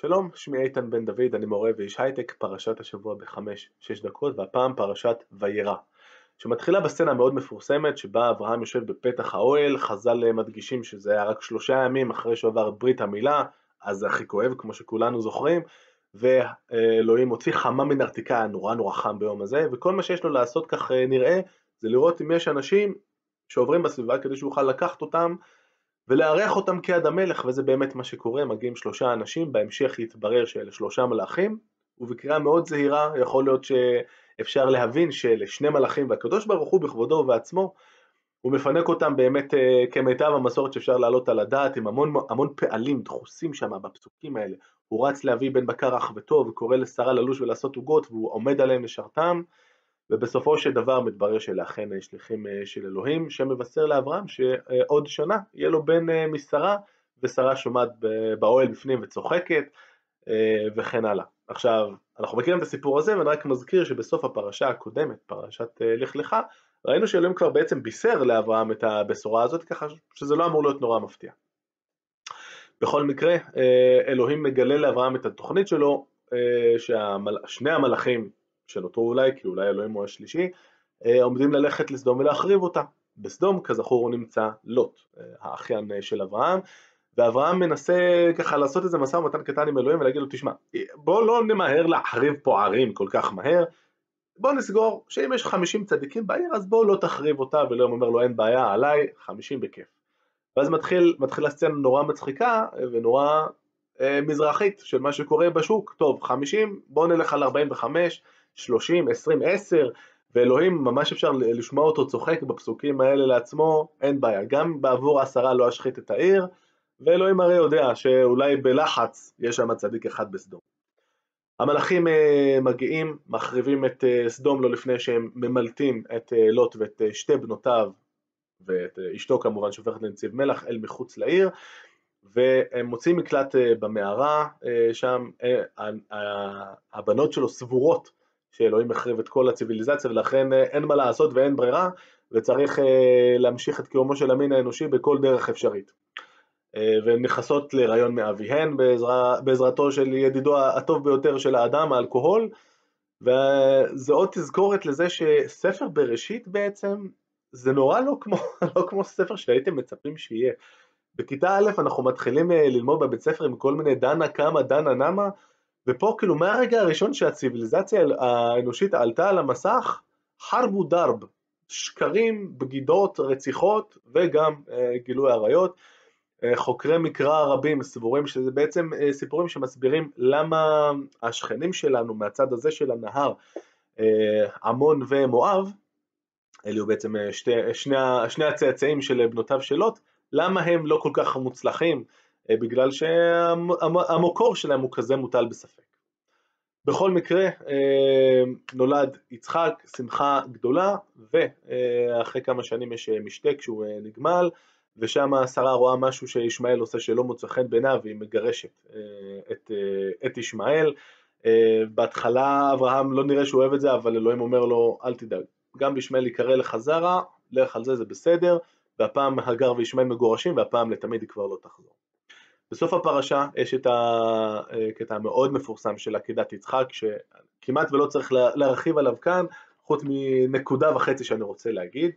שלום, שמי איתן בן דוד, אני מורה ואיש הייטק, פרשת השבוע בחמש-שש דקות, והפעם פרשת וירא, שמתחילה בסצנה מאוד מפורסמת שבה אברהם יושב בפתח האוהל, חז"ל מדגישים שזה היה רק שלושה ימים אחרי שהוא עבר ברית המילה, אז זה הכי כואב כמו שכולנו זוכרים, ואלוהים הוציא חמה מנרתיקה, נורא נורא חם ביום הזה, וכל מה שיש לו לעשות כך אה, נראה, זה לראות אם יש אנשים שעוברים בסביבה כדי שהוא יוכל לקחת אותם ולארח אותם כיד המלך, וזה באמת מה שקורה, מגיעים שלושה אנשים, בהמשך יתברר שאלה שלושה מלאכים, ובקריאה מאוד זהירה יכול להיות שאפשר להבין שאלה שני מלאכים, והקדוש ברוך הוא בכבודו ובעצמו, הוא מפנק אותם באמת אה, כמיטב המסורת שאפשר להעלות על הדעת, עם המון, המון פעלים דחוסים שם בפסוקים האלה, הוא רץ להביא בן בקר רך וטוב, וקורא לשרה ללוש ולעשות עוגות, והוא עומד עליהם לשרתם, ובסופו של דבר מתברר שאלה אכן שליחים אה, של אלוהים, שמבשר לאברהם שעוד שנה יהיה לו בן אה, משרה, ושרה שומעת באוהל בפנים וצוחקת, אה, וכן הלאה. עכשיו, אנחנו מכירים את הסיפור הזה, ואני רק מזכיר שבסוף הפרשה הקודמת, פרשת לך לך, ראינו שאלוהים כבר בעצם בישר לאברהם את הבשורה הזאת, ככה שזה לא אמור להיות נורא מפתיע. בכל מקרה, אלוהים מגלה לאברהם את התוכנית שלו, ששני המלאכים שנותרו אולי, כי אולי אלוהים הוא השלישי, אה, עומדים ללכת לסדום ולהחריב אותה. בסדום, כזכור, הוא נמצא לוט, אה, האחיין אה, של אברהם, ואברהם מנסה ככה לעשות איזה משא ומתן קטן עם אלוהים ולהגיד לו, תשמע, בוא לא נמהר להחריב פה ערים כל כך מהר, בוא נסגור שאם יש 50 צדיקים בעיר, אז בוא לא תחריב אותה, ואלוהים אומר לו, אין בעיה, עליי, 50 בכיף. ואז מתחיל, מתחילה סצנה נורא מצחיקה ונורא מזרחית של מה שקורה בשוק. טוב, 50, בוא נלך על 45, 30, 20, 10, ואלוהים ממש אפשר לשמוע אותו צוחק בפסוקים האלה לעצמו, אין בעיה, גם בעבור העשרה לא אשחית את העיר, ואלוהים הרי יודע שאולי בלחץ יש שם צדיק אחד בסדום. המלאכים אה, מגיעים, מחריבים את אה, סדום לא לפני שהם ממלטים את אה, לוט ואת שתי בנותיו ואת אשתו כמובן שהופכת לנציב מלח אל מחוץ לעיר והם מוצאים מקלט במערה שם, הבנות שלו סבורות שאלוהים החריב את כל הציוויליזציה ולכן אה, אין מה לעשות ואין ברירה וצריך אה, להמשיך את קיומו של המין האנושי בכל דרך אפשרית. אה, והן נכנסות להיריון מאביהן בעזרה, בעזרתו של ידידו הטוב ביותר של האדם, האלכוהול, וזה עוד תזכורת לזה שספר בראשית בעצם זה נורא לא כמו, לא כמו ספר שהייתם מצפים שיהיה. בכיתה א' אנחנו מתחילים ללמוד בבית ספר עם כל מיני דנה קמה, דנה נמה, ופה כאילו מהרגע הראשון שהציוויליזציה האנושית עלתה על המסך, חרבו דרב, שקרים, בגידות, רציחות וגם אה, גילוי עריות. אה, חוקרי מקרא רבים סבורים שזה בעצם אה, סיפורים שמסבירים למה השכנים שלנו מהצד הזה של הנהר, אה, עמון ומואב, אלו בעצם אה, שתי, שני, שני הצאצאים של בנותיו של לוט, למה הם לא כל כך מוצלחים בגלל שהמקור שלהם הוא כזה מוטל בספק. בכל מקרה אה, נולד יצחק, שמחה גדולה, ואחרי כמה שנים יש אה, משתה כשהוא נגמל, ושם שרה רואה משהו שישמעאל עושה שלא מוצא חן בעיניו, והיא מגרשת את, את ישמעאל. בהתחלה אברהם לא נראה שהוא אוהב את זה, אבל אלוהים אומר לו, אל תדאג, גם בישמעאל יקרא לך זרע, לך על זה, זה בסדר, והפעם הגר וישמעאל מגורשים, והפעם לתמיד היא כבר לא תחזור. בסוף הפרשה יש את הקטע המאוד מפורסם של עקידת יצחק, שכמעט ולא צריך להרחיב עליו כאן, חוץ מנקודה וחצי שאני רוצה להגיד.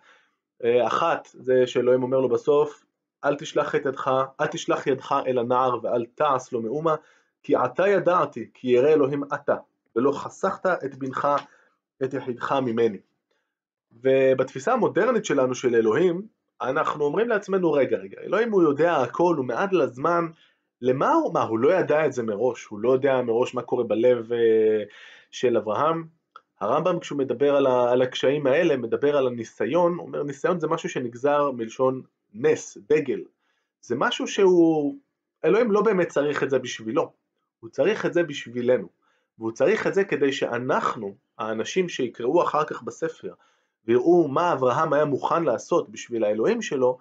אחת, זה שאלוהים אומר לו בסוף, אל תשלח את ידך, אל תשלח ידך אל הנער ואל תעש לו מאומה, כי עתה ידעתי, כי ירא אלוהים אתה, ולא חסכת את בנך, את יחידך ממני. ובתפיסה המודרנית שלנו של אלוהים, אנחנו אומרים לעצמנו, רגע, רגע, אלוהים הוא יודע הכל, הוא מעד לזמן, למה הוא, מה, הוא לא ידע את זה מראש, הוא לא יודע מראש מה קורה בלב uh, של אברהם. הרמב"ם כשהוא מדבר על, ה, על הקשיים האלה, מדבר על הניסיון, הוא אומר ניסיון זה משהו שנגזר מלשון נס, דגל. זה משהו שהוא, אלוהים לא באמת צריך את זה בשבילו, הוא צריך את זה בשבילנו. והוא צריך את זה כדי שאנחנו, האנשים שיקראו אחר כך בספר, ויראו מה אברהם היה מוכן לעשות בשביל האלוהים שלו,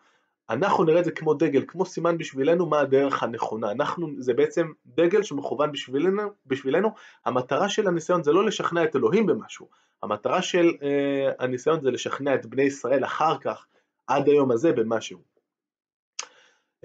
אנחנו נראה את זה כמו דגל, כמו סימן בשבילנו מה הדרך הנכונה. אנחנו, זה בעצם דגל שמכוון בשבילנו, בשבילנו. המטרה של הניסיון זה לא לשכנע את אלוהים במשהו, המטרה של אה, הניסיון זה לשכנע את בני ישראל אחר כך, עד היום הזה, במשהו.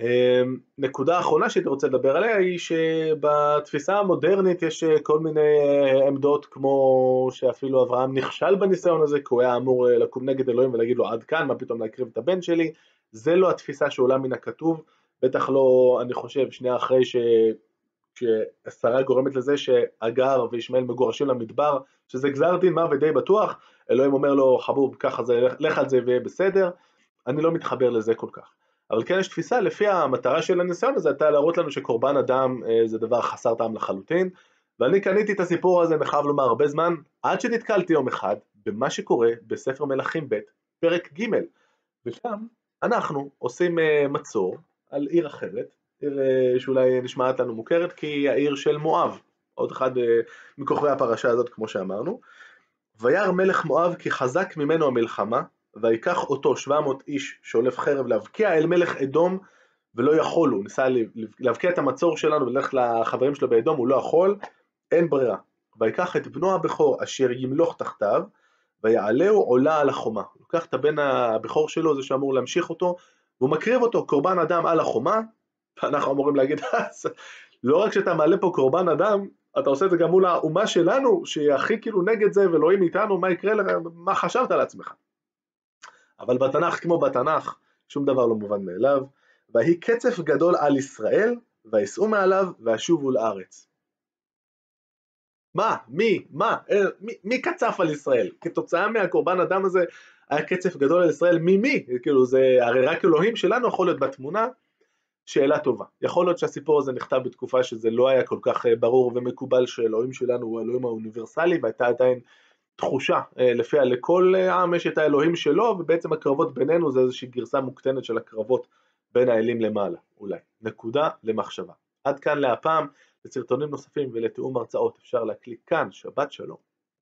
אמ, נקודה אחרונה שהייתי רוצה לדבר עליה היא שבתפיסה המודרנית יש אה, כל מיני אה, עמדות כמו שאפילו אברהם נכשל בניסיון הזה כי הוא היה אמור אה, לקום נגד אלוהים ולהגיד לו עד כאן מה פתאום להקריב את הבן שלי? זה לא התפיסה שעולה מן הכתוב בטח לא אני חושב שנייה אחרי ש... כששרה גורמת לזה שהגר וישמעאל מגורשים למדבר שזה גזר דין מוות די בטוח אלוהים אומר לו חבוב ככה זה לך על זה ויהיה בסדר. אני לא מתחבר לזה כל כך אבל כן יש תפיסה לפי המטרה של הניסיון הזה הייתה להראות לנו שקורבן אדם אה, זה דבר חסר טעם לחלוטין. ואני קניתי את הסיפור הזה, אני חייב לומר, הרבה זמן, עד שנתקלתי יום אחד במה שקורה בספר מלכים ב', פרק ג', ושם אנחנו עושים אה, מצור על עיר אחרת, עיר אה, שאולי נשמעת לנו מוכרת, כי היא העיר של מואב, עוד אחד מכוכבי הפרשה הזאת כמו שאמרנו, וירא מלך מואב כי חזק ממנו המלחמה, ויקח אותו 700 איש שולף חרב להבקיע אל מלך אדום ולא יכול, הוא ניסה להבקיע את המצור שלנו וללכת לחברים שלו באדום, הוא לא יכול, אין ברירה. ויקח את בנו הבכור אשר ימלוך תחתיו, ויעלהו עולה על החומה. הוא לוקח את הבן הבכור שלו, זה שאמור להמשיך אותו, והוא מקריב אותו קורבן אדם על החומה, ואנחנו אמורים להגיד, לא רק שאתה מעלה פה קורבן אדם, אתה עושה את זה גם מול האומה שלנו, שהיא הכי כאילו נגד זה, ואלוהים איתנו, מה יקרה לך, מה חשבת על עצמך? אבל בתנ"ך כמו בתנ"ך שום דבר לא מובן מאליו, ויהי קצף גדול על ישראל, ויסעו מעליו וישובו לארץ. מה? מי? מה? אה, מי, מי קצף על ישראל? כתוצאה מהקורבן אדם הזה היה קצף גדול על ישראל ממי? כאילו זה הרי רק אלוהים שלנו יכול להיות בתמונה? שאלה טובה. יכול להיות שהסיפור הזה נכתב בתקופה שזה לא היה כל כך אה, ברור ומקובל שאלוהים שלנו הוא האלוהים האוניברסלי והייתה עדיין תחושה אה, לפיה לכל אה, עם יש את האלוהים שלו ובעצם הקרבות בינינו זה איזושהי גרסה מוקטנת של הקרבות בין האלים למעלה אולי. נקודה למחשבה. עד כאן להפעם, לסרטונים נוספים ולתיאום הרצאות אפשר להקליק כאן, שבת שלום.